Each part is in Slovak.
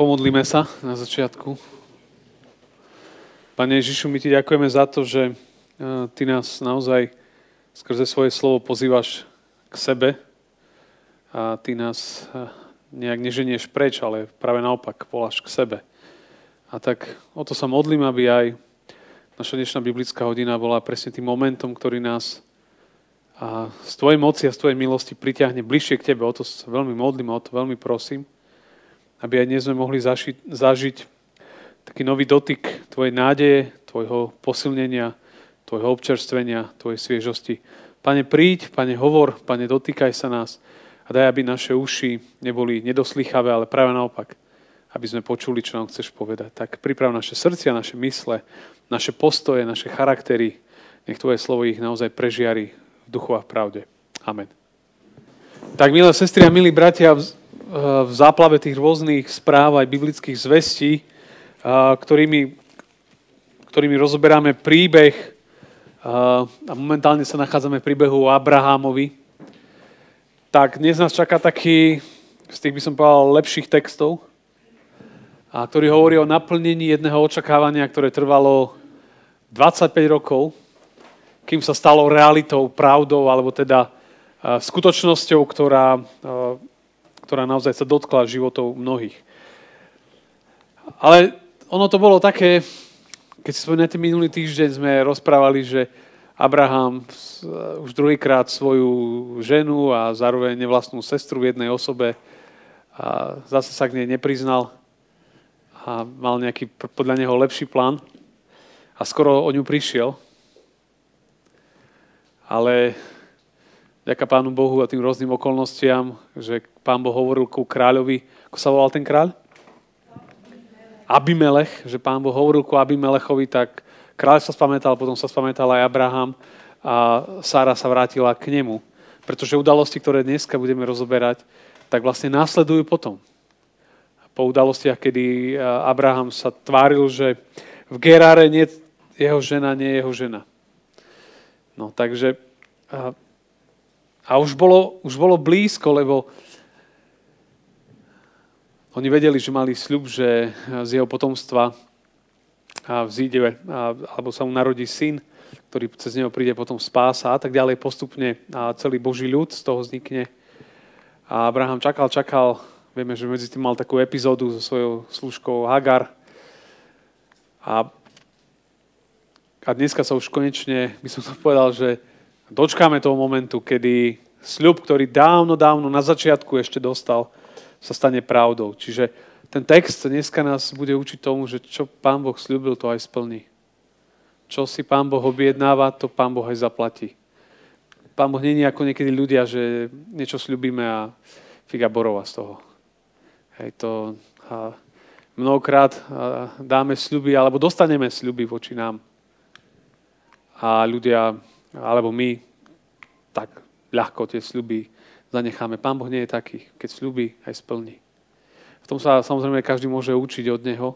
Pomodlíme sa na začiatku. Pane Ježišu, my ti ďakujeme za to, že e, ty nás naozaj skrze svoje slovo pozývaš k sebe a ty nás e, nejak neženieš preč, ale práve naopak voláš k sebe. A tak o to sa modlím, aby aj naša dnešná biblická hodina bola presne tým momentom, ktorý nás a z Tvojej moci a z Tvojej milosti pritiahne bližšie k Tebe. O to sa veľmi modlím, o to veľmi prosím aby aj dnes sme mohli zažiť, zažiť taký nový dotyk Tvojej nádeje, Tvojho posilnenia, Tvojho občerstvenia, Tvojej sviežosti. Pane, príď, Pane, hovor, Pane, dotýkaj sa nás a daj, aby naše uši neboli nedoslychavé, ale práve naopak, aby sme počuli, čo nám chceš povedať. Tak priprav naše srdcia, naše mysle, naše postoje, naše charaktery. Nech Tvoje slovo ich naozaj prežiari v duchu a v pravde. Amen. Tak, milé sestry a milí bratia, v záplave tých rôznych správ aj biblických zvestí, ktorými, ktorými rozoberáme príbeh a momentálne sa nachádzame v príbehu o Abrahámovi, tak dnes nás čaká taký, z tých by som povedal, lepších textov, a ktorý hovorí o naplnení jedného očakávania, ktoré trvalo 25 rokov, kým sa stalo realitou, pravdou, alebo teda skutočnosťou, ktorá ktorá naozaj sa dotkla životov mnohých. Ale ono to bolo také, keď si spomínate, minulý týždeň sme rozprávali, že Abraham už druhýkrát svoju ženu a zároveň nevlastnú sestru v jednej osobe a zase sa k nej nepriznal a mal nejaký podľa neho lepší plán a skoro o ňu prišiel. Ale Ďaká Pánu Bohu a tým rôznym okolnostiam, že Pán Boh hovoril ku kráľovi, ako sa volal ten kráľ? Abimelech, že Pán Boh hovoril ku Abimelechovi, tak kráľ sa spamätal, potom sa spamätal aj Abraham a Sára sa vrátila k nemu. Pretože udalosti, ktoré dneska budeme rozoberať, tak vlastne následujú potom. Po udalostiach, kedy Abraham sa tváril, že v Geráre nie jeho žena, nie je jeho žena. No takže a už bolo, už bolo blízko, lebo oni vedeli, že mali sľub, že z jeho potomstva vzíde, alebo sa mu narodí syn, ktorý cez neho príde potom spása a tak ďalej postupne a celý Boží ľud z toho vznikne. A Abraham čakal, čakal, vieme, že medzi tým mal takú epizódu so svojou služkou Hagar. A, a dneska sa už konečne, by som to povedal, že dočkáme toho momentu, kedy sľub, ktorý dávno, dávno na začiatku ešte dostal, sa stane pravdou. Čiže ten text dneska nás bude učiť tomu, že čo Pán Boh sľúbil, to aj splní. Čo si Pán Boh objednáva, to Pán Boh aj zaplatí. Pán Boh není ako niekedy ľudia, že niečo sľubíme a figa borova z toho. Hej, to a mnohokrát a dáme sľuby, alebo dostaneme sľuby voči nám. A ľudia alebo my tak ľahko tie sľuby zanecháme. Pán Boh nie je taký, keď sľuby aj splní. V tom sa samozrejme každý môže učiť od Neho.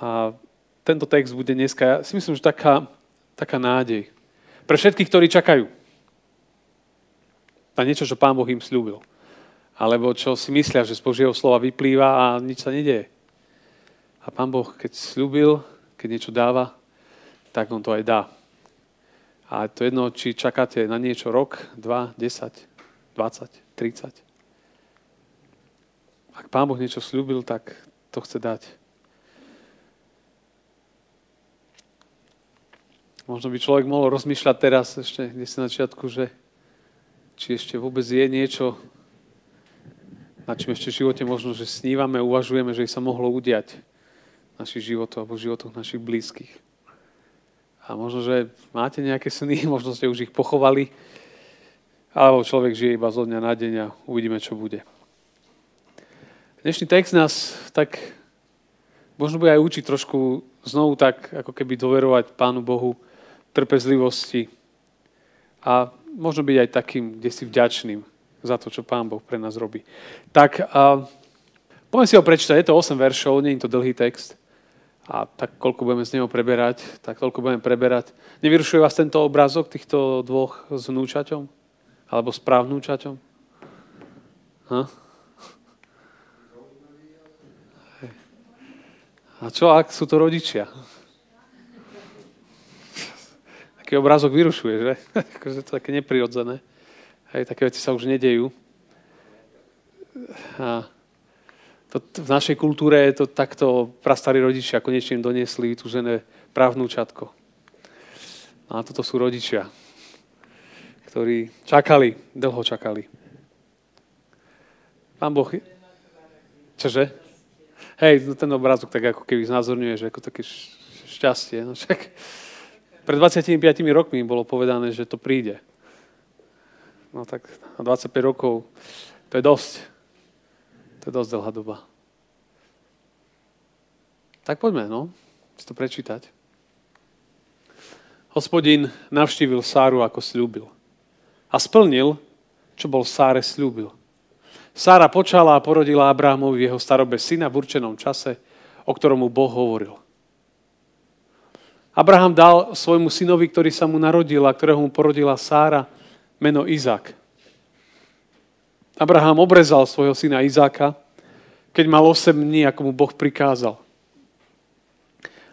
A tento text bude dneska, ja si myslím, že taká, taká nádej. Pre všetkých, ktorí čakajú na niečo, čo Pán Boh im slúbil. Alebo čo si myslia, že z Božieho slova vyplýva a nič sa nedieje. A Pán Boh, keď slúbil, keď niečo dáva, tak On to aj dá. A to jedno, či čakáte na niečo rok, 2, 10, 20, 30. Ak Pán Boh niečo slúbil, tak to chce dať. Možno by človek mohol rozmýšľať teraz ešte kde si na začiatku, že či ešte vôbec je niečo, na čím ešte v živote možno, že snívame, uvažujeme, že ich sa mohlo udiať v našich životoch alebo v životoch našich blízkych. A možno, že máte nejaké sny, možno ste už ich pochovali, alebo človek žije iba zo dňa na deň a uvidíme, čo bude. Dnešný text nás tak možno bude aj učiť trošku znovu tak, ako keby doverovať Pánu Bohu trpezlivosti a možno byť aj takým, kde si vďačným za to, čo Pán Boh pre nás robí. Tak a, poďme si ho prečítať, je to 8 veršov, nie je to dlhý text a tak koľko budeme z neho preberať, tak toľko budeme preberať. Nevyrušuje vás tento obrázok týchto dvoch s vnúčaťom? Alebo s právnúčaťom? Ha? A čo, ak sú to rodičia? Taký obrázok vyrušuje, že? Akože to také neprirodzené. Hej, také veci sa už nedejú. A to, v našej kultúre je to takto prastarí rodičia konečne im doniesli žene právnúčatko. A toto sú rodičia, ktorí čakali, dlho čakali. Pán Boh... Čože? Hej, no ten obrázok tak ako keby znázorňuje, že ako také šťastie. No však pred 25 rokmi bolo povedané, že to príde. No tak na 25 rokov to je dosť. To je dosť dlhá doba. Tak poďme, no, si to prečítať. Hospodin navštívil Sáru, ako slúbil. A splnil, čo bol Sáre slúbil. Sára počala a porodila Abrahamovi jeho starobe syna v určenom čase, o ktorom mu Boh hovoril. Abraham dal svojmu synovi, ktorý sa mu narodil a ktorého mu porodila Sára, meno Izák. Abraham obrezal svojho syna Izáka, keď mal 8 dní, ako mu Boh prikázal.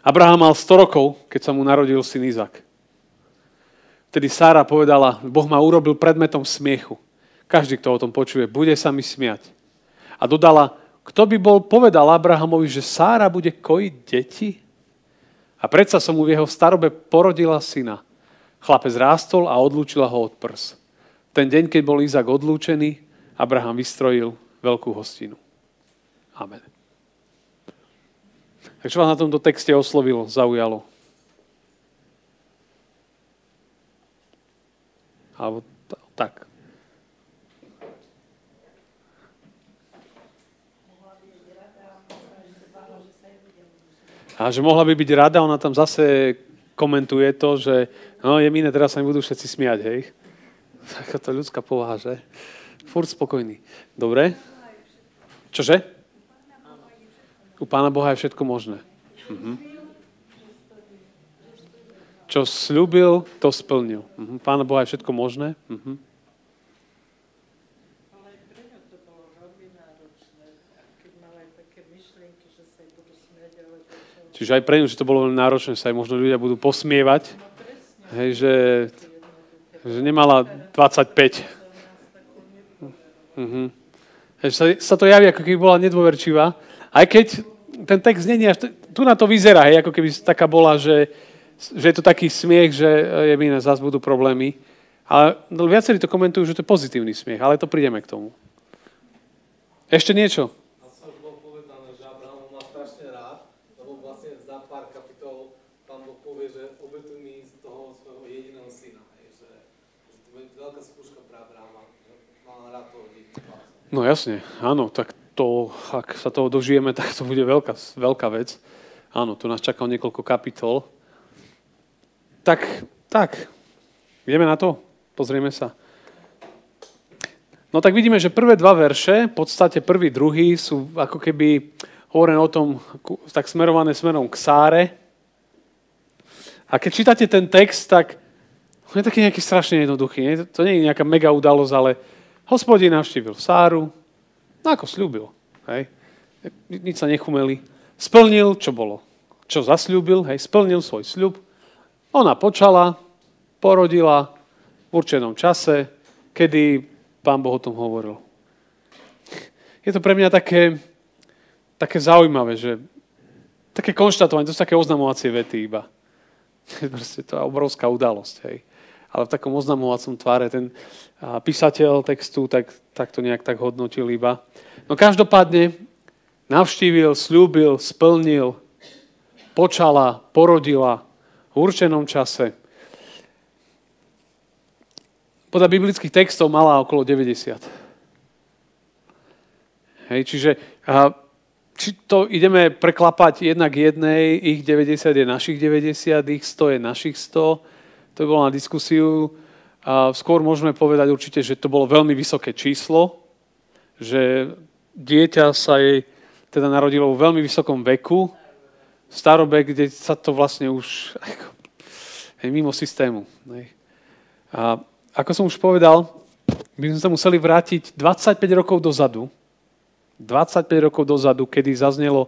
Abraham mal 100 rokov, keď sa mu narodil syn Izák. Vtedy Sára povedala, Boh ma urobil predmetom smiechu. Každý, kto o tom počuje, bude sa mi smiať. A dodala, kto by bol povedal Abrahamovi, že Sára bude kojiť deti? A predsa som mu v jeho starobe porodila syna. Chlapec rástol a odlúčila ho od prs. Ten deň, keď bol Izak odlúčený, Abraham vystrojil veľkú hostinu. Amen. Tak čo vás na tomto texte oslovilo, zaujalo? Alebo tak. A že mohla by byť rada, ona tam zase komentuje to, že no, je iné, teraz sa mi budú všetci smiať, hej. Taká to ľudská povaha, že? Furt spokojný. Dobre? Čože? U Pána Boha je všetko možné. Mhm. Čo slúbil, to splnil. Mhm. Pána Boha je všetko možné. Mhm. Čiže aj pre ňu, že to bolo veľmi náročné, sa aj možno ľudia budú posmievať. Hej, že, že nemala 25. Hej, sa, sa to javí, ako keby bola nedôverčivá. Aj keď ten text není až... Tu na to vyzerá, hej, ako keby taká bola, že, že je to taký smiech, že je iné, zase budú problémy. Ale viacerí to komentujú, že to je pozitívny smiech, ale to prídeme k tomu. Ešte niečo? No jasne, áno, tak to, ak sa toho dožijeme, tak to bude veľká, veľká vec. Áno, tu nás čaká niekoľko kapitol. Tak, tak, ideme na to? Pozrieme sa. No tak vidíme, že prvé dva verše, v podstate prvý, druhý, sú ako keby hovorené o tom, tak smerované smerom k Sáre. A keď čítate ten text, tak je taký nejaký strašne jednoduchý. Nie? To nie je nejaká mega udalosť, ale Hospodin navštívil Sáru, no ako slúbil. Hej. Nič sa nechumeli. Splnil, čo bolo. Čo zasľúbil, hej, splnil svoj sľub. Ona počala, porodila v určenom čase, kedy pán Boh o tom hovoril. Je to pre mňa také, také zaujímavé, že také konštatovanie, to sú také oznamovacie vety iba. Proste to je obrovská udalosť. Hej ale v takom oznamovacom tvare ten písateľ textu tak, tak to nejak tak hodnotil iba. No každopádne navštívil, slúbil, splnil, počala, porodila v určenom čase. Podľa biblických textov mala okolo 90. Hej, čiže či to ideme preklapať jednak jednej, ich 90 je našich 90, ich 100 je našich 100, to bolo na diskusiu. A skôr môžeme povedať určite, že to bolo veľmi vysoké číslo, že dieťa sa jej teda narodilo vo veľmi vysokom veku, v starobe, kde sa to vlastne už je mimo systému. A ako som už povedal, by sme sa museli vrátiť 25 rokov dozadu, 25 rokov dozadu, kedy zaznelo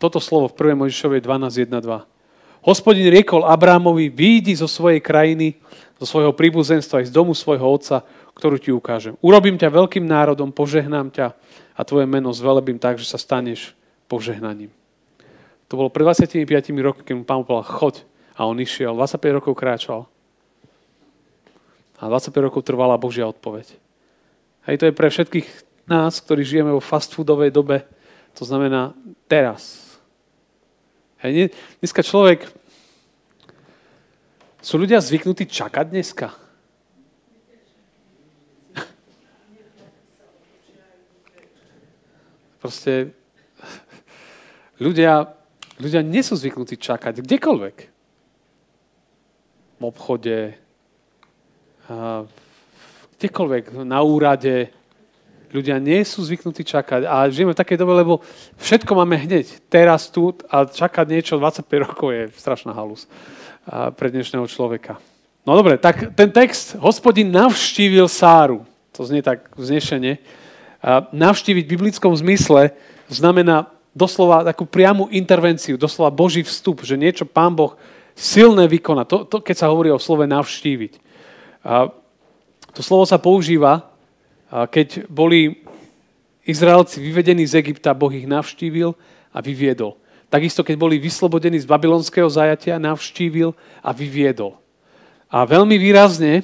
toto slovo v 1. Možišovej 12.1.2. Hospodin riekol Abrámovi, výjdi zo svojej krajiny, zo svojho príbuzenstva aj z domu svojho otca, ktorú ti ukážem. Urobím ťa veľkým národom, požehnám ťa a tvoje meno zvelebím tak, že sa staneš požehnaním. To bolo pred 25 rokmi, keď mu pán povedal, choď. A on išiel, 25 rokov kráčal. A 25 rokov trvala Božia odpoveď. Hej, to je pre všetkých nás, ktorí žijeme vo fast foodovej dobe, to znamená teraz. Hej, dneska človek... Sú ľudia zvyknutí čakať dneska? Proste ľudia, ľudia nie sú zvyknutí čakať kdekoľvek. V obchode, kdekoľvek, na úrade. Ľudia nie sú zvyknutí čakať. A žijeme v takej dobe, lebo všetko máme hneď. Teraz, tu a čakať niečo 25 rokov je strašná halus pre dnešného človeka. No dobre, tak ten text, hospodin navštívil Sáru. To znie tak vznešenie navštíviť v biblickom zmysle znamená doslova takú priamu intervenciu, doslova Boží vstup, že niečo Pán Boh silné vykoná. To, to keď sa hovorí o slove navštíviť. To slovo sa používa, keď boli Izraelci vyvedení z Egypta, Boh ich navštívil a vyviedol. Takisto, keď boli vyslobodení z babylonského zajatia, navštívil a vyviedol. A veľmi výrazne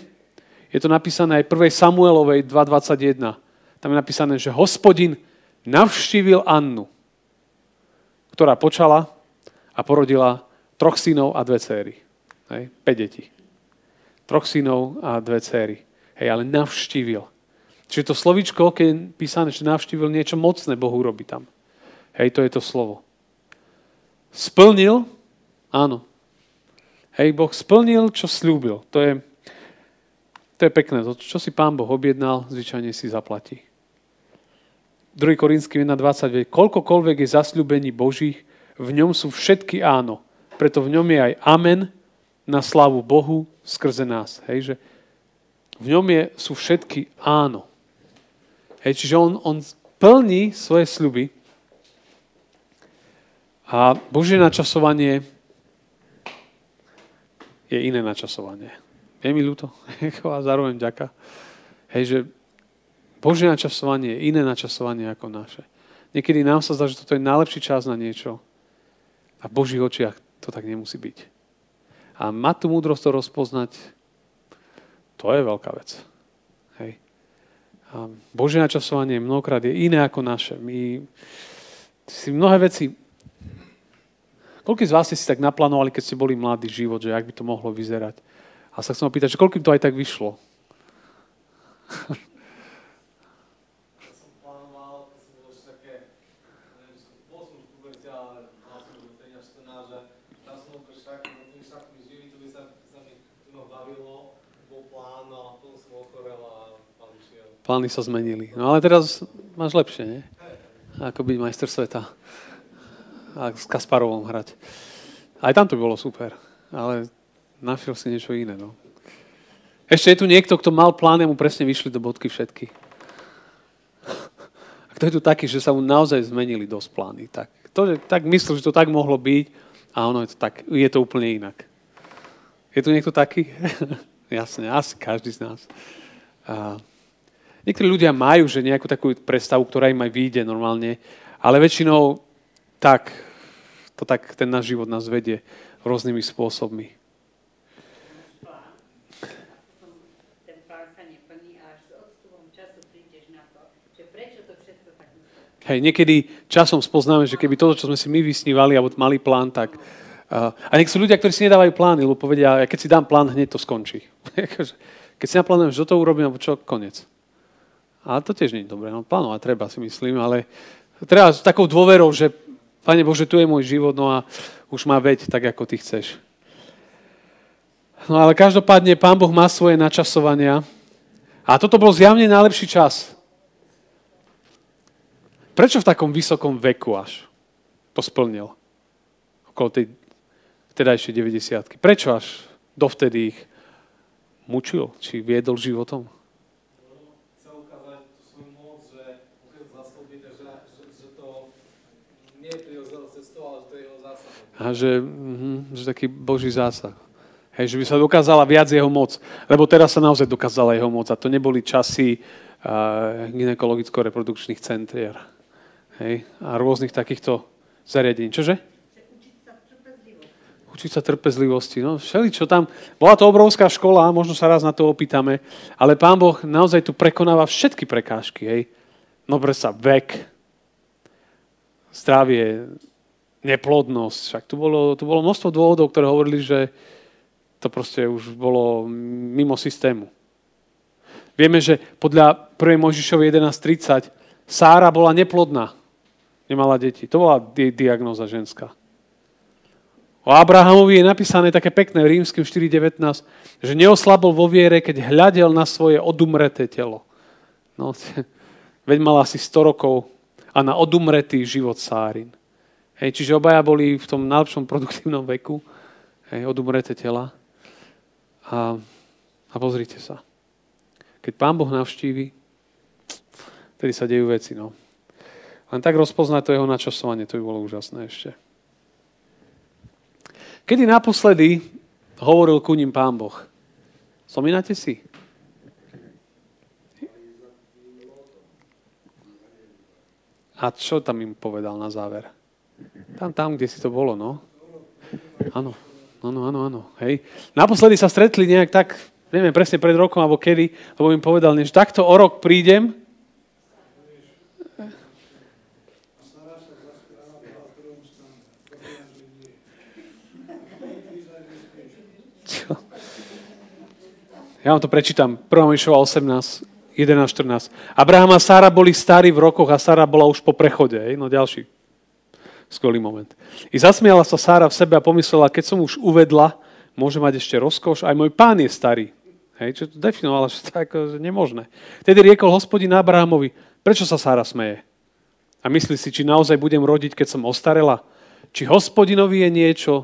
je to napísané aj 1. Samuelovej 2.21 tam je napísané, že hospodin navštívil Annu, ktorá počala a porodila troch synov a dve céry. Hej, 5 detí. Troch synov a dve céry. Hej, ale navštívil. Čiže to slovičko, keď je písané, že navštívil, niečo mocné Boh urobí tam. Hej, to je to slovo. Splnil, áno. Hej, Boh splnil, čo slúbil. To je, to je pekné. To, čo si Pán Boh objednal, zvyčajne si zaplatí. 2 Korinským 1.20, koľkokoľvek je zasľúbení Božích, v ňom sú všetky áno. Preto v ňom je aj amen na slavu Bohu skrze nás. Hej, že v ňom je, sú všetky áno. Hej, čiže on, on plní svoje sľuby a Božie načasovanie je iné načasovanie. Je mi ľúto. a zároveň ďaká. Hej, že Božie načasovanie je iné načasovanie ako naše. Niekedy nám sa zdá, že toto je najlepší čas na niečo. A v Božích očiach to tak nemusí byť. A mať tú múdrosť to rozpoznať, to je veľká vec. Hej. A Božie načasovanie mnohokrát je iné ako naše. My si mnohé veci... Koľko z vás ste si tak naplánovali, keď ste boli mladý život, že ak by to mohlo vyzerať? A sa chcem opýtať, že koľkým to aj tak vyšlo? Plány sa zmenili. No ale teraz máš lepšie, nie? Ako byť majster sveta. A s Kasparovom hrať. Aj tam to bolo super. Ale našiel si niečo iné. No. Ešte je tu niekto, kto mal plán a mu presne vyšli do bodky všetky. A kto je tu taký, že sa mu naozaj zmenili dosť plány. Tak, to, že, tak myslel, že to tak mohlo byť a ono je to, tak, je to úplne inak. Je tu niekto taký? Jasne, asi každý z nás. A Niektorí ľudia majú že nejakú takú predstavu, ktorá im aj vyjde normálne, ale väčšinou tak, to tak ten náš život nás vedie rôznymi spôsobmi. Hej, niekedy časom spoznáme, že keby toto, čo sme si my vysnívali alebo mali plán, tak... Uh, a nech sú ľudia, ktorí si nedávajú plány, lebo povedia, keď si dám plán, hneď to skončí. keď si naplánujem, že to urobím, alebo čo, koniec. A to tiež nie je dobré. No, plánovať treba, si myslím, ale treba s takou dôverou, že Pane Bože, tu je môj život, no a už má veď tak, ako Ty chceš. No ale každopádne Pán Boh má svoje načasovania a toto bol zjavne najlepší čas. Prečo v takom vysokom veku až to splnil? Okolo tej vtedajšej 90 Prečo až dovtedy ich mučil, či viedol životom? nie je prirodzenou cestou, ale A že, mm, že taký boží zásah. Hej, že by sa dokázala viac jeho moc. Lebo teraz sa naozaj dokázala jeho moc. A to neboli časy uh, gynekologicko-reprodukčných centier. Hej, a rôznych takýchto zariadení. Čože? Učiť sa trpezlivosti. No, všeli, čo tam... Bola to obrovská škola, možno sa raz na to opýtame, ale Pán Boh naozaj tu prekonáva všetky prekážky. Hej. No sa vek, zdravie, neplodnosť. Však tu bolo, tu bolo množstvo dôvodov, ktoré hovorili, že to proste už bolo mimo systému. Vieme, že podľa 1. Možišovi 11.30 Sára bola neplodná. Nemala deti. To bola di- diagnoza ženská. O Abrahamovi je napísané také pekné v rímskym 4.19, že neoslabol vo viere, keď hľadel na svoje odumreté telo. No, veď mal asi 100 rokov a na odumretý život Sárin. Hej, čiže obaja boli v tom najlepšom produktívnom veku, hej, odumreté tela. A, a pozrite sa. Keď Pán Boh navštívi, vtedy sa dejú veci. No. Len tak rozpoznať to jeho načasovanie, to by bolo úžasné ešte. Kedy naposledy hovoril ku ním Pán Boh? Spomínate si? A čo tam im povedal na záver? Tam, tam, kde si to bolo, no. Áno. Áno, áno, áno. Hej. Naposledy sa stretli nejak tak, neviem presne pred rokom alebo kedy, lebo im povedal, než takto o rok prídem. Čo? Ja vám to prečítam. 1. Mišova 18, 11, 14. Abraham a Sára boli starí v rokoch a Sára bola už po prechode. Hej? No ďalší skvelý moment. I zasmiala sa Sára v sebe a pomyslela, keď som už uvedla, môže mať ešte rozkoš, aj môj pán je starý. Hej, čo to definovala, že to ako, že nemožné. Tedy riekol hospodin Abrahamovi, prečo sa Sára smeje? A myslí si, či naozaj budem rodiť, keď som ostarela? Či hospodinovi je niečo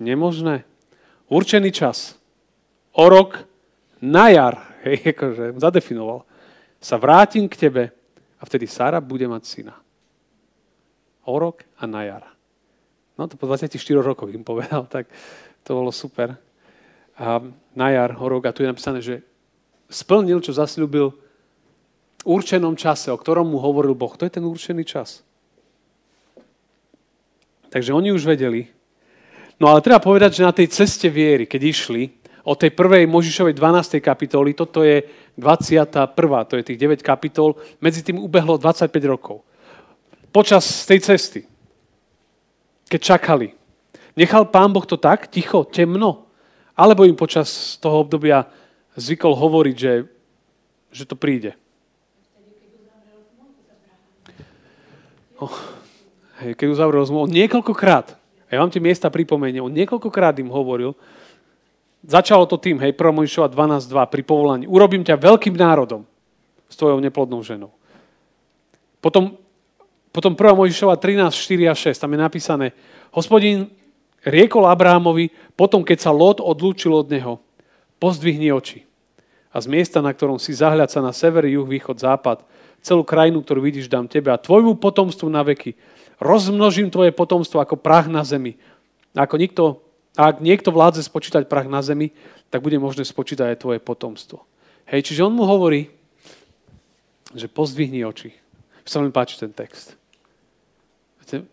nemožné? Určený čas. O rok na jar, hej, akože zadefinoval, sa vrátim k tebe a vtedy Sára bude mať syna o rok a na jar. No to po 24 rokoch im povedal, tak to bolo super. A na jar, o rok, a tu je napísané, že splnil, čo zasľúbil v určenom čase, o ktorom mu hovoril Boh. To je ten určený čas. Takže oni už vedeli. No ale treba povedať, že na tej ceste viery, keď išli, od tej prvej Možišovej 12. kapitoly, toto je 21. to je tých 9 kapitol, medzi tým ubehlo 25 rokov počas tej cesty, keď čakali. Nechal pán Boh to tak, ticho, temno? Alebo im počas toho obdobia zvykol hovoriť, že, že to príde? Oh, keď uzavrel zmluvu, on niekoľkokrát, ja vám tie miesta pripomeniem, on niekoľkokrát im hovoril, začalo to tým, hej, 1. Mojžišova 12.2 pri povolaní, urobím ťa veľkým národom s tvojou neplodnou ženou. Potom potom 1. Mojžišova 13, 4 a 6, tam je napísané, hospodin riekol Abrahamovi, potom keď sa Lot odlúčil od neho, pozdvihni oči. A z miesta, na ktorom si zahľad sa na sever, juh, východ, západ, celú krajinu, ktorú vidíš, dám tebe a tvojmu potomstvu na veky. Rozmnožím tvoje potomstvo ako prach na zemi. A ako nikto, a ak niekto vládze spočítať prach na zemi, tak bude možné spočítať aj tvoje potomstvo. Hej, čiže on mu hovorí, že pozdvihni oči. Sa mi páči ten text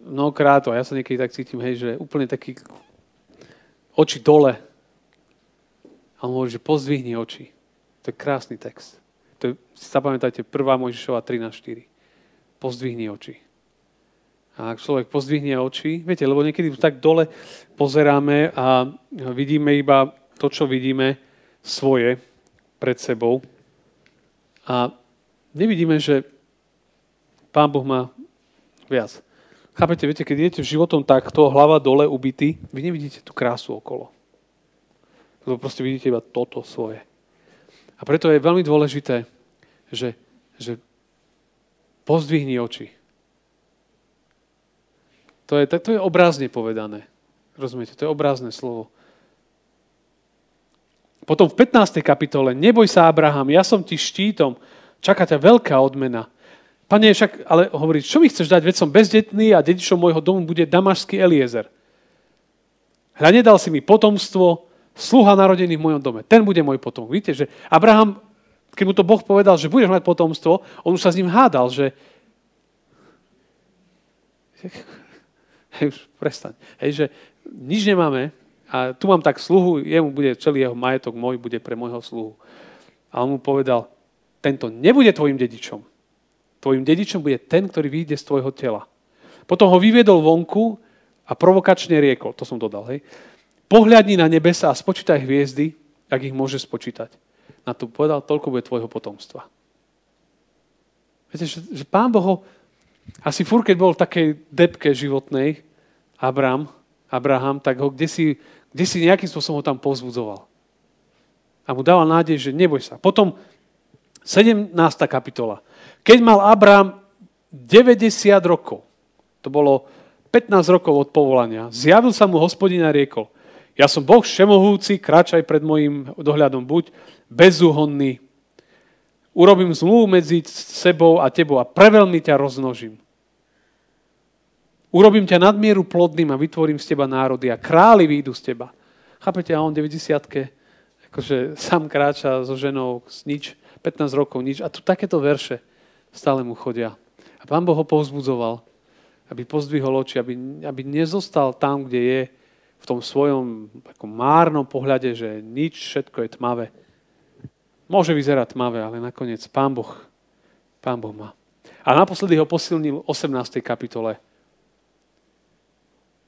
mnohokrát, a ja sa niekedy tak cítim, hej, že úplne taký oči dole. A on hovorí, že pozdvihni oči. To je krásny text. To je, si zapamätajte, 1. Mojžišova 13.4. Pozdvihni oči. A ak človek pozdvihne oči, viete, lebo niekedy tak dole pozeráme a vidíme iba to, čo vidíme svoje pred sebou. A nevidíme, že Pán Boh má viac. Chápete, viete, keď idete životom takto, hlava dole, ubitý, vy nevidíte tú krásu okolo. Lebo proste vidíte iba toto svoje. A preto je veľmi dôležité, že, že pozdvihni oči. To je, to je obrázne povedané. Rozumiete? To je obrázne slovo. Potom v 15. kapitole, neboj sa, Abraham, ja som ti štítom, čaká ťa veľká odmena. Pane, však, ale hovorí, čo mi chceš dať? Veď som bezdetný a dedičom môjho domu bude damašský Eliezer. Hľa nedal si mi potomstvo, sluha narodený v mojom dome. Ten bude môj potomok. Víte, že Abraham, keď mu to Boh povedal, že budeš mať potomstvo, on už sa s ním hádal, že Hej, už prestaň. Hej, že nič nemáme a tu mám tak sluhu, jemu bude celý jeho majetok môj, bude pre môjho sluhu. A on mu povedal, tento nebude tvojim dedičom. Tvojim dedičom bude ten, ktorý vyjde z tvojho tela. Potom ho vyviedol vonku a provokačne riekol, to som dodal, hej, pohľadni na nebesa a spočítaj hviezdy, ak ich môže spočítať. Na to povedal, toľko bude tvojho potomstva. Viete, že, že pán Boh asi fur, keď bol v takej depke životnej, Abraham, Abraham, tak ho kde si, kde si nejakým spôsobom ho tam pozbudzoval. A mu dával nádej, že neboj sa. Potom 17. kapitola. Keď mal Abraham 90 rokov, to bolo 15 rokov od povolania, zjavil sa mu hospodin a riekol, ja som Boh všemohúci, kráčaj pred mojim dohľadom, buď bezúhonný, urobím zmluvu medzi sebou a tebou a preveľmi ťa roznožím. Urobím ťa nadmieru plodným a vytvorím z teba národy a králi výjdu z teba. Chápete, a on 90 akože sám kráča so ženou z nič, 15 rokov nič. A tu takéto verše stále mu chodia. A pán Boh ho povzbudzoval, aby pozdvihol oči, aby, aby nezostal tam, kde je, v tom svojom ako márnom pohľade, že nič, všetko je tmavé. Môže vyzerať tmavé, ale nakoniec Pán Boh, Pán Boh má. A naposledy ho posilnil v 18. kapitole.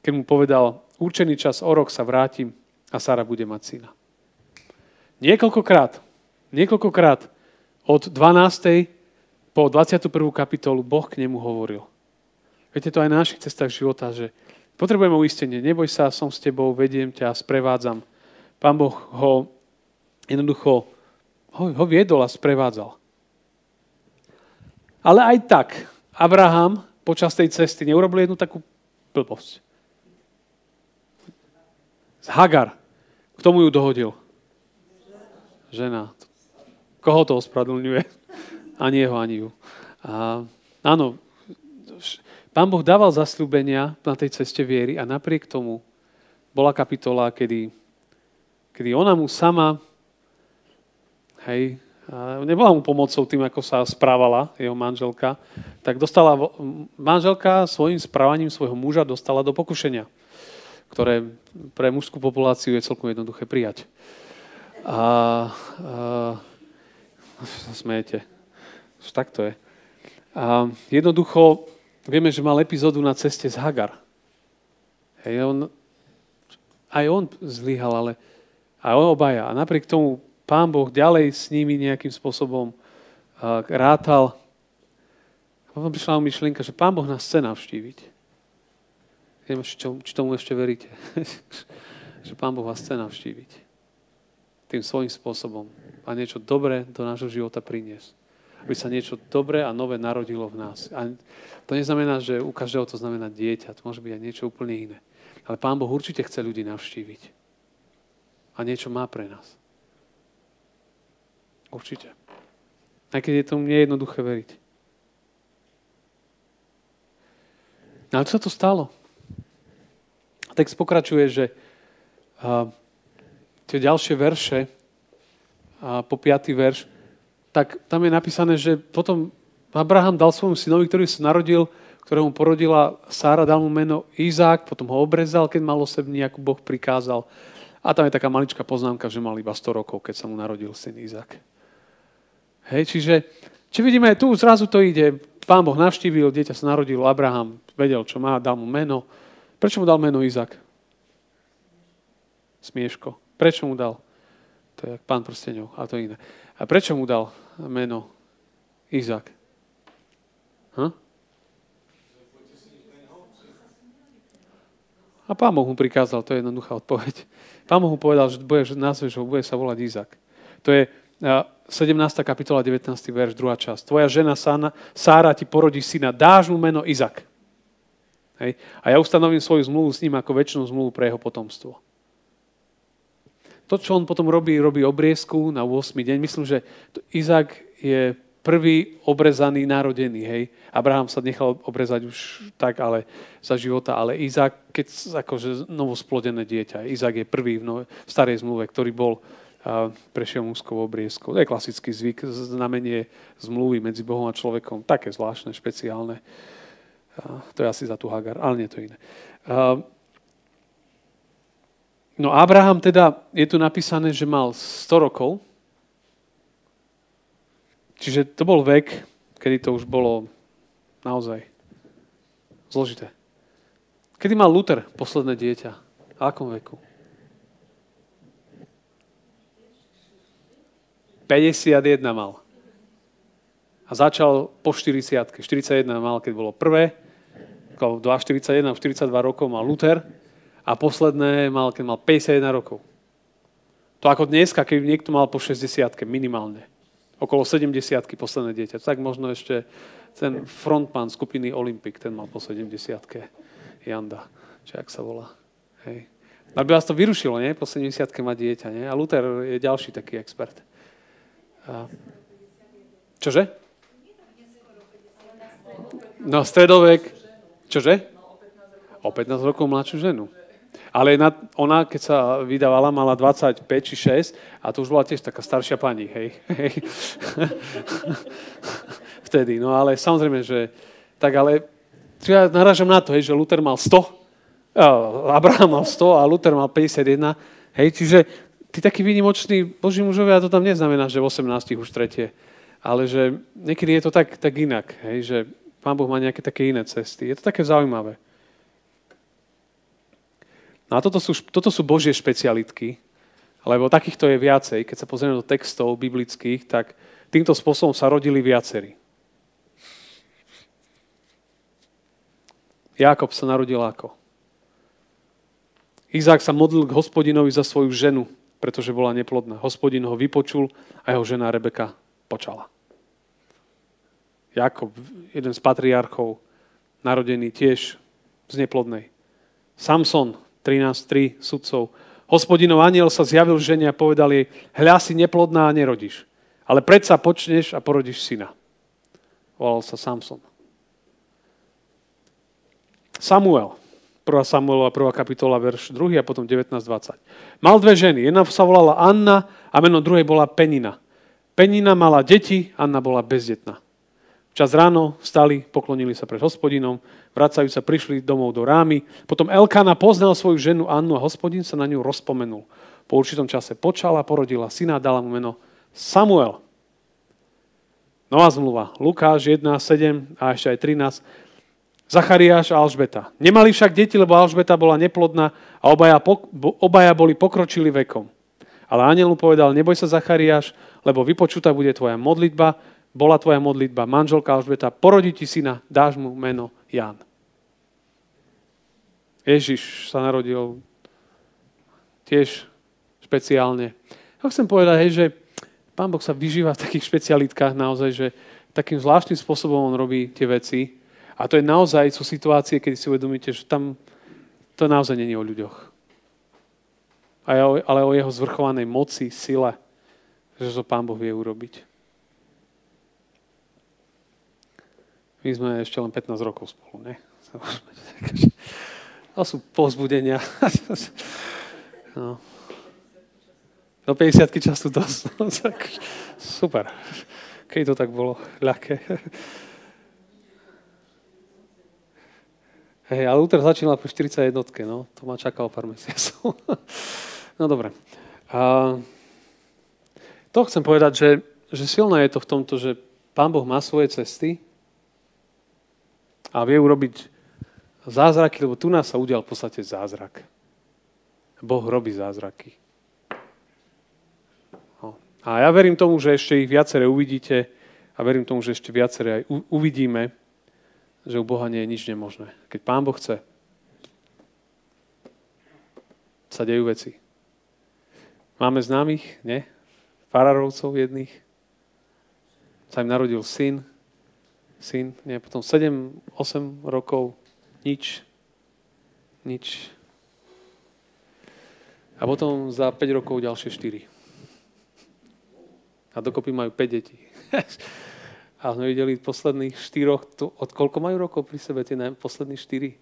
Keď mu povedal, určený čas, o rok sa vrátim a Sara bude mať syna. Niekoľkokrát, niekoľkokrát od 12. po 21. kapitolu Boh k nemu hovoril. Viete to aj na našich cestách života, že potrebujeme uistenie. Neboj sa, som s tebou, vediem ťa, sprevádzam. Pán Boh ho jednoducho ho, ho viedol a sprevádzal. Ale aj tak Abraham počas tej cesty neurobil jednu takú blbosť. Z Hagar. K tomu ju dohodil. Žena. Koho to ospravedlňuje? Ani jeho, ani ju. A, áno, pán Boh dával zasľúbenia na tej ceste viery a napriek tomu bola kapitola, kedy, kedy ona mu sama hej, nebola mu pomocou tým, ako sa správala jeho manželka, tak dostala, manželka svojim správaním svojho muža dostala do pokušenia, ktoré pre mužskú populáciu je celkom jednoduché prijať. A, a smejete. Tak to je. A jednoducho, vieme, že mal epizódu na ceste z Hagar. Hej, on, aj on zlyhal, ale aj on obaja. A napriek tomu Pán Boh ďalej s nimi nejakým spôsobom rátal. A potom prišla mu myšlienka, že Pán Boh nás chce navštíviť. Neviem, či, či tomu ešte veríte. že Pán Boh vás chce navštíviť. Tým svojím spôsobom. A niečo dobré do nášho života priniesť. Aby sa niečo dobré a nové narodilo v nás. A to neznamená, že u každého to znamená dieťa. To môže byť aj niečo úplne iné. Ale Pán Boh určite chce ľudí navštíviť. A niečo má pre nás. Určite. Aj keď je tomu nejednoduché veriť. No ale čo sa to stalo? Text pokračuje, že uh, tie ďalšie verše, uh, po piatý verš, tak tam je napísané, že potom Abraham dal svojmu synovi, ktorý sa narodil, ktorému porodila Sára, dal mu meno Izák, potom ho obrezal, keď mal osebný, ako Boh prikázal. A tam je taká maličká poznámka, že mal iba 100 rokov, keď sa mu narodil syn Izák. Hej, čiže, či vidíme, tu zrazu to ide, pán Boh navštívil, dieťa sa narodilo, Abraham vedel, čo má, dal mu meno. Prečo mu dal meno Izak? Smieško. Prečo mu dal? To je pán prsteňov, a to iné. A prečo mu dal meno Izak? Hm? A pán Boh mu prikázal, to je jednoduchá odpoveď. Pán Boh mu povedal, že budeš, nazveš ho, bude sa volať Izak. To je 17. kapitola, 19. verš, druhá časť. Tvoja žena Sána, Sára ti porodí syna, dáš mu meno Izak. Hej? A ja ustanovím svoju zmluvu s ním ako väčšinu zmluvu pre jeho potomstvo. To, čo on potom robí, robí obriezku na 8. deň. Myslím, že Izak je prvý obrezaný, narodený, hej. Abraham sa nechal obrezať už tak, ale za života, ale Izák, keď akože novosplodené dieťa, Izák je prvý v, no, v starej zmluve, ktorý bol a prešiel mužskou obriezkou. To je klasický zvyk, znamenie zmluvy medzi Bohom a človekom. Také zvláštne, špeciálne. To je asi za tú Hagar, ale nie to iné. No Abraham teda, je tu napísané, že mal 100 rokov, Čiže to bol vek, kedy to už bolo naozaj zložité. Kedy mal Luther posledné dieťa? V akom veku? 51 mal. A začal po 40 41 mal, keď bolo prvé. 2,41, 42 rokov mal Luther. A posledné mal, keď mal 51 rokov. To ako dneska, keď niekto mal po 60 minimálne okolo 70 posledné dieťa. Tak možno ešte ten frontman skupiny Olympic, ten mal po 70 Janda, či ak sa volá. Hej. Ale by vás to vyrušilo, nie? Po 70 má dieťa, nie? A Luther je ďalší taký expert. A... Čože? No, stredovek. Čože? O 15 rokov mladšiu ženu. Ale na, ona, keď sa vydávala, mala 25 či 6 a to už bola tiež taká staršia pani, hej. hej. Vtedy, no ale samozrejme, že tak ale ja narážam na to, hej, že Luther mal 100, Abraham mal 100 a Luther mal 51, hej, čiže tí takí výnimoční boží mužovia, to tam neznamená, že v 18 už tretie, ale že niekedy je to tak, tak inak, hej, že Pán Boh má nejaké také iné cesty. Je to také zaujímavé. No a toto sú, toto sú Božie špecialitky, lebo takýchto je viacej. Keď sa pozrieme do textov biblických, tak týmto spôsobom sa rodili viacerí. Jakob sa narodil ako? Izák sa modlil k hospodinovi za svoju ženu, pretože bola neplodná. Hospodin ho vypočul a jeho žena Rebeka počala. Jakob, jeden z patriarchov, narodený tiež z neplodnej. Samson, 13.3 sudcov. Hospodinov aniel sa zjavil žene a povedal jej, hľa si neplodná a nerodíš, ale predsa počneš a porodíš syna. Volal sa Samson. Samuel, 1. Samuelova 1. kapitola, verš 2 a potom 19.20. Mal dve ženy. Jedna sa volala Anna a meno druhej bola Penina. Penina mala deti, Anna bola bezdetná. Čas ráno vstali, poklonili sa pred hospodinom, vracajú sa, prišli domov do rámy. Potom Elkána poznal svoju ženu Annu a hospodin sa na ňu rozpomenul. Po určitom čase počala, porodila syna dala mu meno Samuel. Nová zmluva. Lukáš 1, 7 a ešte aj 13. Zachariáš a Alžbeta. Nemali však deti, lebo Alžbeta bola neplodná a obaja, obaja boli pokročili vekom. Ale aniel mu povedal, neboj sa Zachariáš, lebo vypočutá bude tvoja modlitba bola tvoja modlitba, manželka Alžbeta, porodí ti syna, dáš mu meno Ján. Ježiš sa narodil tiež špeciálne. Ja chcem povedať, hej, že Pán Boh sa vyžíva v takých špecialitkách naozaj, že takým zvláštnym spôsobom on robí tie veci. A to je naozaj, sú situácie, kedy si uvedomíte, že tam to naozaj není o ľuďoch. Ale o jeho zvrchovanej moci, sile, že to Pán Boh vie urobiť. My sme ešte len 15 rokov spolu, ne? To sú pozbudenia. No. Do 50 času dosť. No, tak, super. Keď to tak bolo ľahké. Hej, ale Luther začínal po 41, no. To ma čakalo pár mesiacov. No dobre. To chcem povedať, že, že silné je to v tomto, že Pán Boh má svoje cesty, a vie urobiť zázraky, lebo tu nás sa udial v podstate zázrak. Boh robí zázraky. No. A ja verím tomu, že ešte ich viaceré uvidíte a verím tomu, že ešte viaceré aj uvidíme, že u Boha nie je nič nemožné. Keď Pán Boh chce, sa dejú veci. Máme známych, nie? Fararovcov jedných. Sa im narodil syn, syn, nie, potom 7-8 rokov, nič, nič. A potom za 5 rokov ďalšie 4. A dokopy majú 5 detí. A sme videli posledných štyroch, to, od koľko majú rokov pri sebe tie poslední štyri?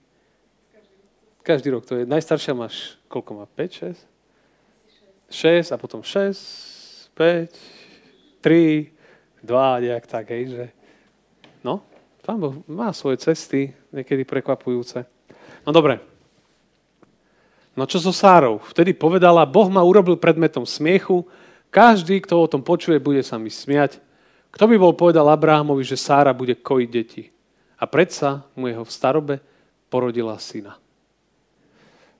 Každý rok. To je, najstaršia máš, koľko má? 5, 6? 6 a potom 6, 5, 3, 2, nejak tak, hej, že... No, pán Boh má svoje cesty, niekedy prekvapujúce. No dobre. No čo so Sárou? Vtedy povedala, Boh ma urobil predmetom smiechu, každý, kto o tom počuje, bude sa mi smiať. Kto by bol povedal Abrahamovi, že Sára bude kojiť deti? A predsa mu jeho v starobe porodila syna.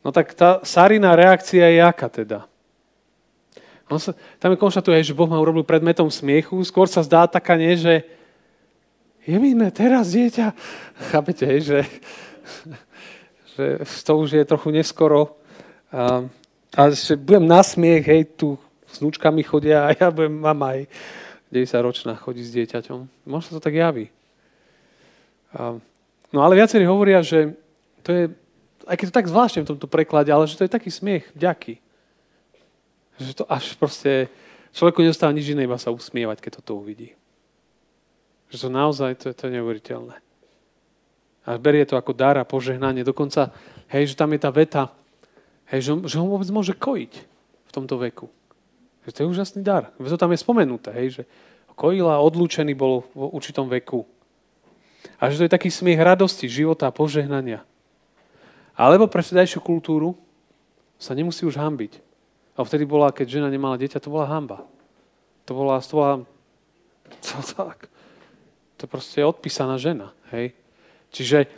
No tak tá Sárina reakcia je aká teda? On sa, tam je konštatuje, že Boh ma urobil predmetom smiechu. Skôr sa zdá taká nie, že je mi teraz dieťa. Chápete, že, že to už je trochu neskoro. A, a že budem na smiech, hej, tu s núčkami chodia a ja budem mama aj 90 ročná chodí s dieťaťom. Možno sa to tak javí. A, no ale viacerí hovoria, že to je, aj keď to tak zvláštne v tomto preklade, ale že to je taký smiech vďaky. Že to až proste, človeku nezostáva nič iné, iba sa usmievať, keď toto uvidí. Že to naozaj, to, to je neuveriteľné. A berie to ako dar a požehnanie. Dokonca, hej, že tam je tá veta, hej, že, že ho vôbec môže kojiť v tomto veku. Že to je úžasný dar. To tam je spomenuté, hej, že kojila odlúčený bol v určitom veku. A že to je taký smiech radosti, života a požehnania. Alebo pre vtedajšiu kultúru sa nemusí už hambiť. A vtedy bola, keď žena nemala dieťa, to bola hamba. To bola, to bola to, tak. To proste je odpísaná žena. Hej? Čiže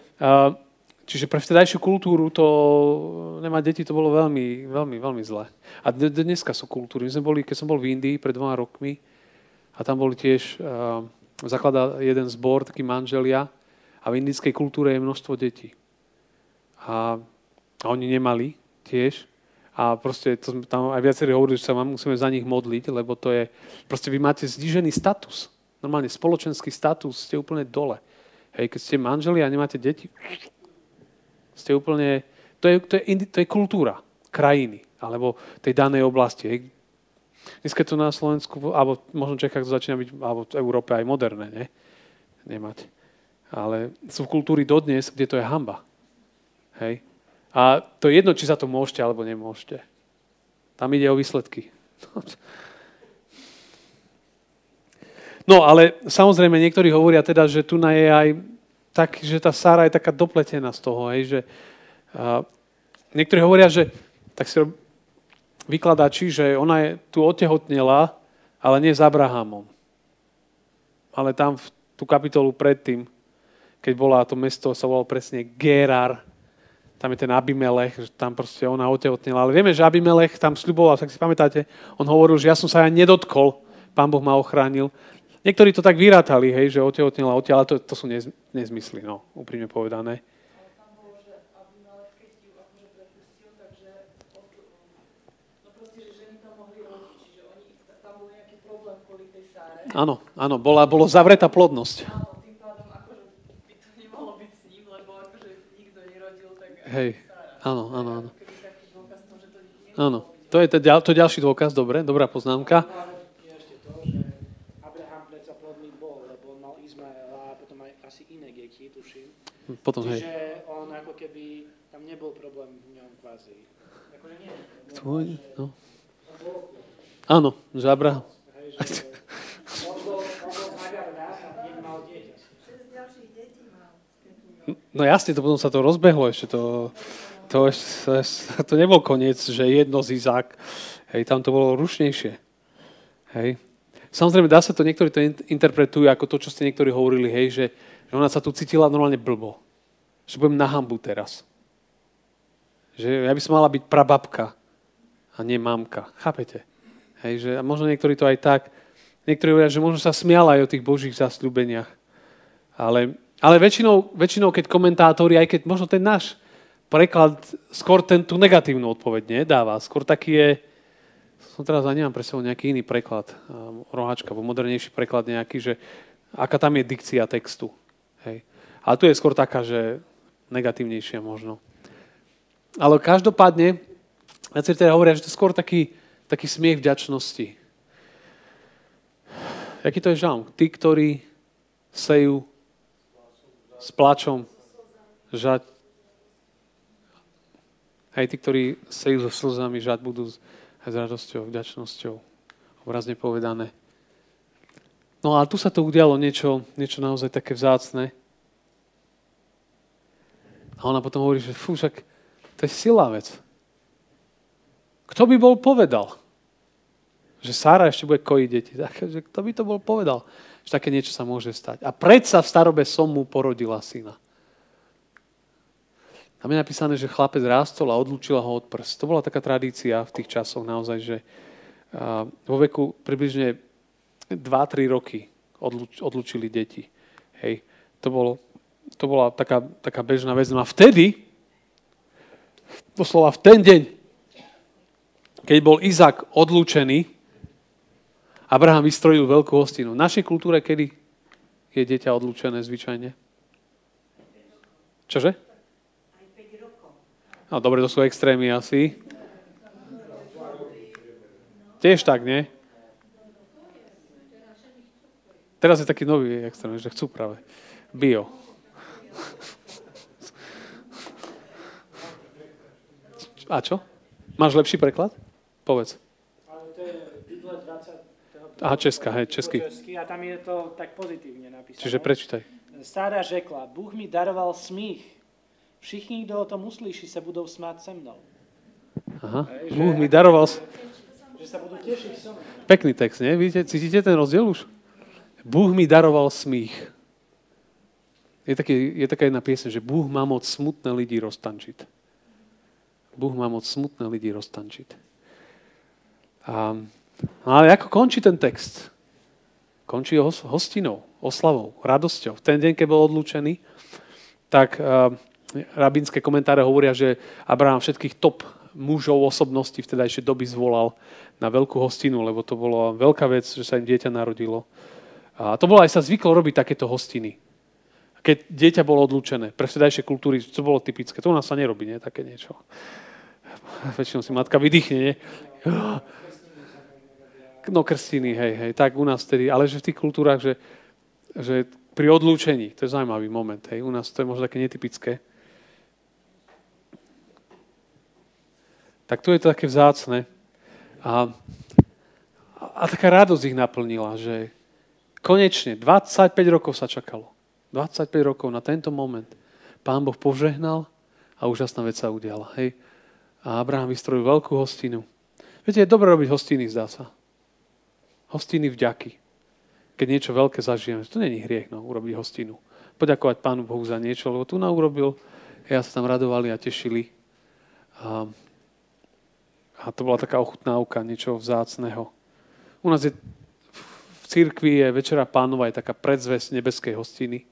Čiže pre vtedajšiu kultúru to nemať deti to bolo veľmi, veľmi, veľmi zlé. A dneska sú kultúry. My sme boli, keď som bol v Indii pred dvoma rokmi a tam boli tiež, zakladá jeden zbor, taký manželia a v indickej kultúre je množstvo detí. A, a oni nemali tiež. A proste to, tam aj viacerí hovorili, že sa musíme za nich modliť, lebo to je, proste vy máte znižený status. Normálne spoločenský status, ste úplne dole. Hej, keď ste manželi a nemáte deti, ste úplne, to je, to je, to je kultúra krajiny alebo tej danej oblasti. Hej. Dneska to na Slovensku, alebo možno Čechách to začína byť, alebo v Európe aj moderné, ne? Nemať. Ale sú kultúry dodnes, kde to je hamba. Hej. A to je jedno, či za to môžete, alebo nemôžete. Tam ide o výsledky. No, ale samozrejme, niektorí hovoria teda, že tu je aj tak, že tá Sára je taká dopletená z toho, hej, že a, niektorí hovoria, že tak si vykladači, že ona je tu otehotnela, ale nie s Abrahamom. Ale tam v tú kapitolu predtým, keď bola to mesto, sa volalo presne Gerar, tam je ten Abimelech, že tam proste ona otehotnela. Ale vieme, že Abimelech tam sľuboval, tak si pamätáte, on hovoril, že ja som sa aj nedotkol, pán Boh ma ochránil. Niektorí to tak vyrátali, hej, že otehotnila odtiaľ, ale to, to sú nez, nezmysly, no, úprimne povedané. Áno, áno, bola, bolo zavretá plodnosť. Áno, tým pádom akože by to nemalo byť s ním, lebo akože nikto nerodil, tak... Hej, áno, áno, áno. Áno, to je to, to ďalší dôkaz, dobre, dobrá poznámka. Potom, Čiže hej. on ako keby, tam nebol problém v ňom kvázi. Akože nie. Tvoj, no. Áno, že Abraham. No jasne, to potom sa to rozbehlo ešte. To, to, to, to nebol koniec, že jedno z Izák. Hej, tam to bolo rušnejšie. Hej. Samozrejme, dá sa to, niektorí to interpretujú ako to, čo ste niektorí hovorili, hej, že že ona sa tu cítila normálne blbo. Že budem na hambu teraz. Že ja by som mala byť prababka a nie mamka. Chápete? Hej, že a možno niektorí to aj tak. Niektorí hovoria, že možno sa smiala aj o tých božích zasľúbeniach. Ale, ale väčšinou, väčšinou, keď komentátori, aj keď možno ten náš preklad skôr ten, tú negatívnu odpoveď nedáva. Skôr taký je, som teraz ani nemám pre sebou nejaký iný preklad, roháčka, alebo modernejší preklad nejaký, že aká tam je dikcia textu. Hej. Ale tu je skôr taká, že negatívnejšia možno. Ale každopádne, viacerí teda hovoria, že to je skôr taký, taký smiech vďačnosti. Jaký to je žalm? Tí, ktorí sejú s plačom, žať. Aj tí, ktorí sejú so slzami, žať budú s radosťou, vďačnosťou. Obrazne povedané. No a tu sa to udialo niečo, niečo naozaj také vzácne. A ona potom hovorí, že fú, však to je silná vec. Kto by bol povedal, že Sára ešte bude kojiť deti? že kto by to bol povedal, že také niečo sa môže stať? A predsa v starobe som mu porodila syna. Tam je napísané, že chlapec rástol a odlúčila ho od prst. To bola taká tradícia v tých časoch naozaj, že vo veku približne 2-3 roky odlúčili deti. Hej. To bolo to bola taká, taká bežná vec. No a vtedy, doslova v ten deň, keď bol Izak odlúčený, Abraham vystrojil veľkú hostinu. V našej kultúre kedy je dieťa odlúčené zvyčajne? Čože? No dobre, to sú extrémy asi. Tiež tak, nie? Teraz je taký nový extrém, že chcú práve. Bio. A čo? Máš lepší preklad? Povedz. Ale to je Bible 20. Aha, česká, hej, český. český. A tam je to tak pozitívne napísané. Čiže prečítaj. Sára řekla, Bůh mi daroval smích. Všichni, kdo o tom uslyší, se budou smát se mnou. Aha, Bůh mi daroval... Že sa budú tešiť so mnou. Pekný text, nie? Vidíte, cítite ten rozdiel už? Bůh mi daroval smích. Je, také, je taká jedna piesň, že Bůh má moc smutné lidi roztančiť. Bůh má moc smutné lidi roztančiť. A, ale ako končí ten text? Končí hostinou, oslavou, radosťou. V ten deň, keď bol odlúčený, tak uh, rabínske komentáre hovoria, že Abraham všetkých top mužov osobnosti vtedajšej doby zvolal na veľkú hostinu, lebo to bola veľká vec, že sa im dieťa narodilo. A to bolo aj sa zvyklo robiť takéto hostiny keď dieťa bolo odlúčené. Pre vtedajšie kultúry to bolo typické. To u nás sa nerobí, nie? Také niečo. Väčšinou si matka vydýchne, nie? No krstiny, hej, hej. Tak u nás tedy. Ale že v tých kultúrach, že, že pri odlúčení, to je zaujímavý moment, hej. U nás to je možno také netypické. Tak tu je to také vzácne. A, a taká radosť ich naplnila, že konečne 25 rokov sa čakalo. 25 rokov na tento moment pán Boh požehnal a úžasná vec sa udiala. Hej. A Abraham vystrojil veľkú hostinu. Viete, je dobré robiť hostiny, zdá sa. Hostiny vďaky. Keď niečo veľké zažijeme, to není hriech, no, urobiť hostinu. Poďakovať Pánu Bohu za niečo, lebo tu na urobil, ja sa tam radovali a tešili. A, a to bola taká ochutnávka niečoho vzácného. U nás je v církvi je Večera pánova, je taká predzvesť nebeskej hostiny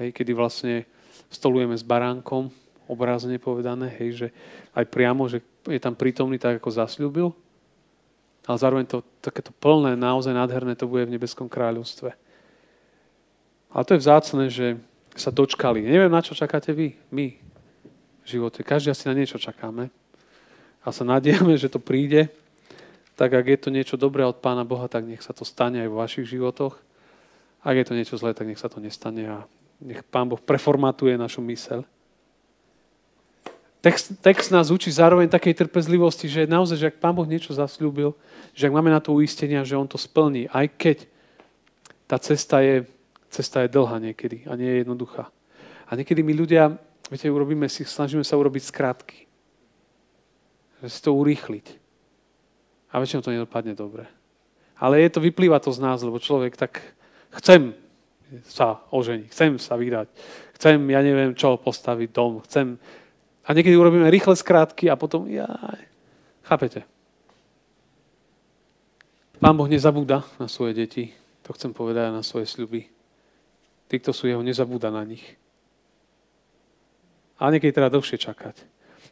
hej, kedy vlastne stolujeme s baránkom, obrazne povedané, hej, že aj priamo, že je tam prítomný tak, ako zasľúbil, ale zároveň to takéto plné, naozaj nádherné to bude v nebeskom kráľovstve. Ale to je vzácne, že sa dočkali. Neviem, na čo čakáte vy, my v živote. Každý asi na niečo čakáme. A sa nadieme, že to príde. Tak ak je to niečo dobré od Pána Boha, tak nech sa to stane aj vo vašich životoch. Ak je to niečo zlé, tak nech sa to nestane a nech Pán Boh preformatuje našu myseľ. Text, text nás učí zároveň takej trpezlivosti, že naozaj, že ak Pán Boh niečo zasľúbil, že ak máme na to uistenia, že On to splní, aj keď tá cesta je, cesta je dlhá niekedy a nie je jednoduchá. A niekedy my ľudia, viete, urobíme si, snažíme sa urobiť skrátky. Že si to urýchliť. A väčšinou to nedopadne dobre. Ale je to, vyplýva to z nás, lebo človek tak chcem, sa oženiť, chcem sa vydať, chcem, ja neviem čo, postaviť dom, chcem... A niekedy urobíme rýchle skrátky a potom, jaj, chápete? Pán Boh nezabúda na svoje deti, to chcem povedať na svoje sľuby. Tí, kto sú jeho, nezabúda na nich. A niekedy treba dlhšie čakať.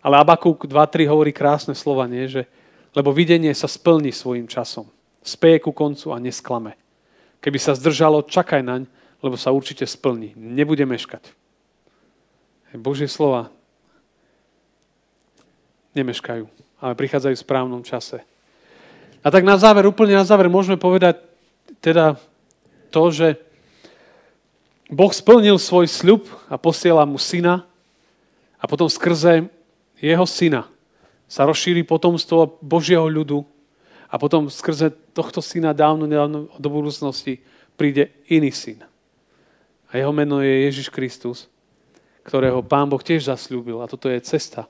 Ale Abakúk 2.3 hovorí krásne slova, nie? Že, lebo videnie sa splní svojim časom. Speje ku koncu a nesklame. Keby sa zdržalo, čakaj naň, lebo sa určite splní. Nebude meškať. Božie slova nemeškajú, ale prichádzajú v správnom čase. A tak na záver, úplne na záver, môžeme povedať teda to, že Boh splnil svoj sľub a posiela mu syna a potom skrze jeho syna sa rozšíri potomstvo Božieho ľudu a potom skrze tohto syna dávno, nedávno do budúcnosti príde iný syn. A jeho meno je Ježiš Kristus, ktorého Pán Boh tiež zasľúbil. A toto je cesta,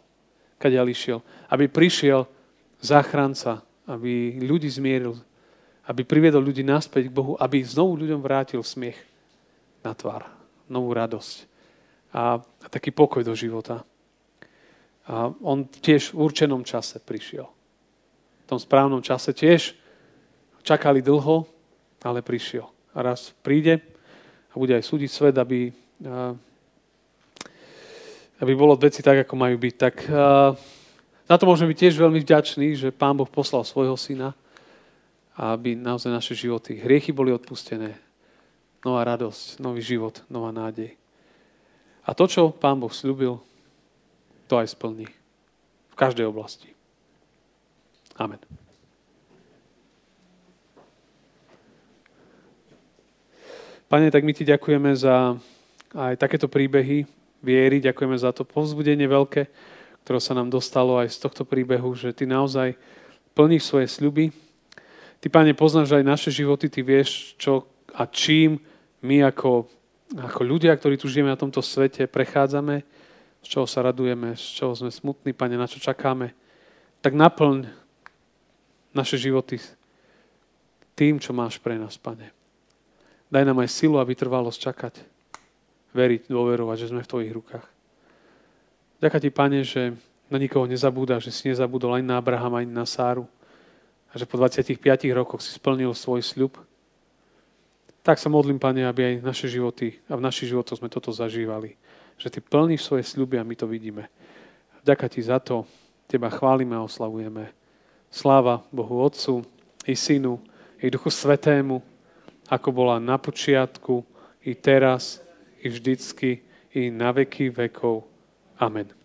kadiaľ išiel. Aby prišiel záchranca, aby ľudí zmieril, aby priviedol ľudí naspäť k Bohu, aby znovu ľuďom vrátil smiech na tvár, novú radosť a, a taký pokoj do života. A on tiež v určenom čase prišiel. V tom správnom čase tiež čakali dlho, ale prišiel. A raz príde a bude aj súdiť svet, aby, aby bolo veci tak, ako majú byť. Tak za to môžeme byť tiež veľmi vďační, že Pán Boh poslal svojho syna, aby naozaj naše životy, hriechy boli odpustené, nová radosť, nový život, nová nádej. A to, čo Pán Boh slúbil, to aj splní. V každej oblasti. Amen. Pane, tak my ti ďakujeme za aj takéto príbehy viery, ďakujeme za to povzbudenie veľké, ktoré sa nám dostalo aj z tohto príbehu, že ty naozaj plníš svoje sľuby. Ty, Pane, poznáš aj naše životy, ty vieš, čo a čím my ako, ako ľudia, ktorí tu žijeme na tomto svete, prechádzame, z čoho sa radujeme, z čoho sme smutní, Pane, na čo čakáme, tak naplň naše životy tým, čo máš pre nás, Pane. Daj nám aj silu a vytrvalosť čakať, veriť, dôverovať, že sme v Tvojich rukách. Ďakujem Ti, Pane, že na nikoho nezabúda, že si nezabudol ani na Abrahama, ani na Sáru a že po 25 rokoch si splnil svoj sľub tak sa modlím, Pane, aby aj naše životy a v našich životoch sme toto zažívali. Že Ty plníš svoje sľuby a my to vidíme. Ďaká Ti za to. Teba chválime a oslavujeme. Sláva Bohu Otcu i Synu i Duchu Svetému, ako bola na počiatku, i teraz, i vždycky, i na veky vekov. Amen.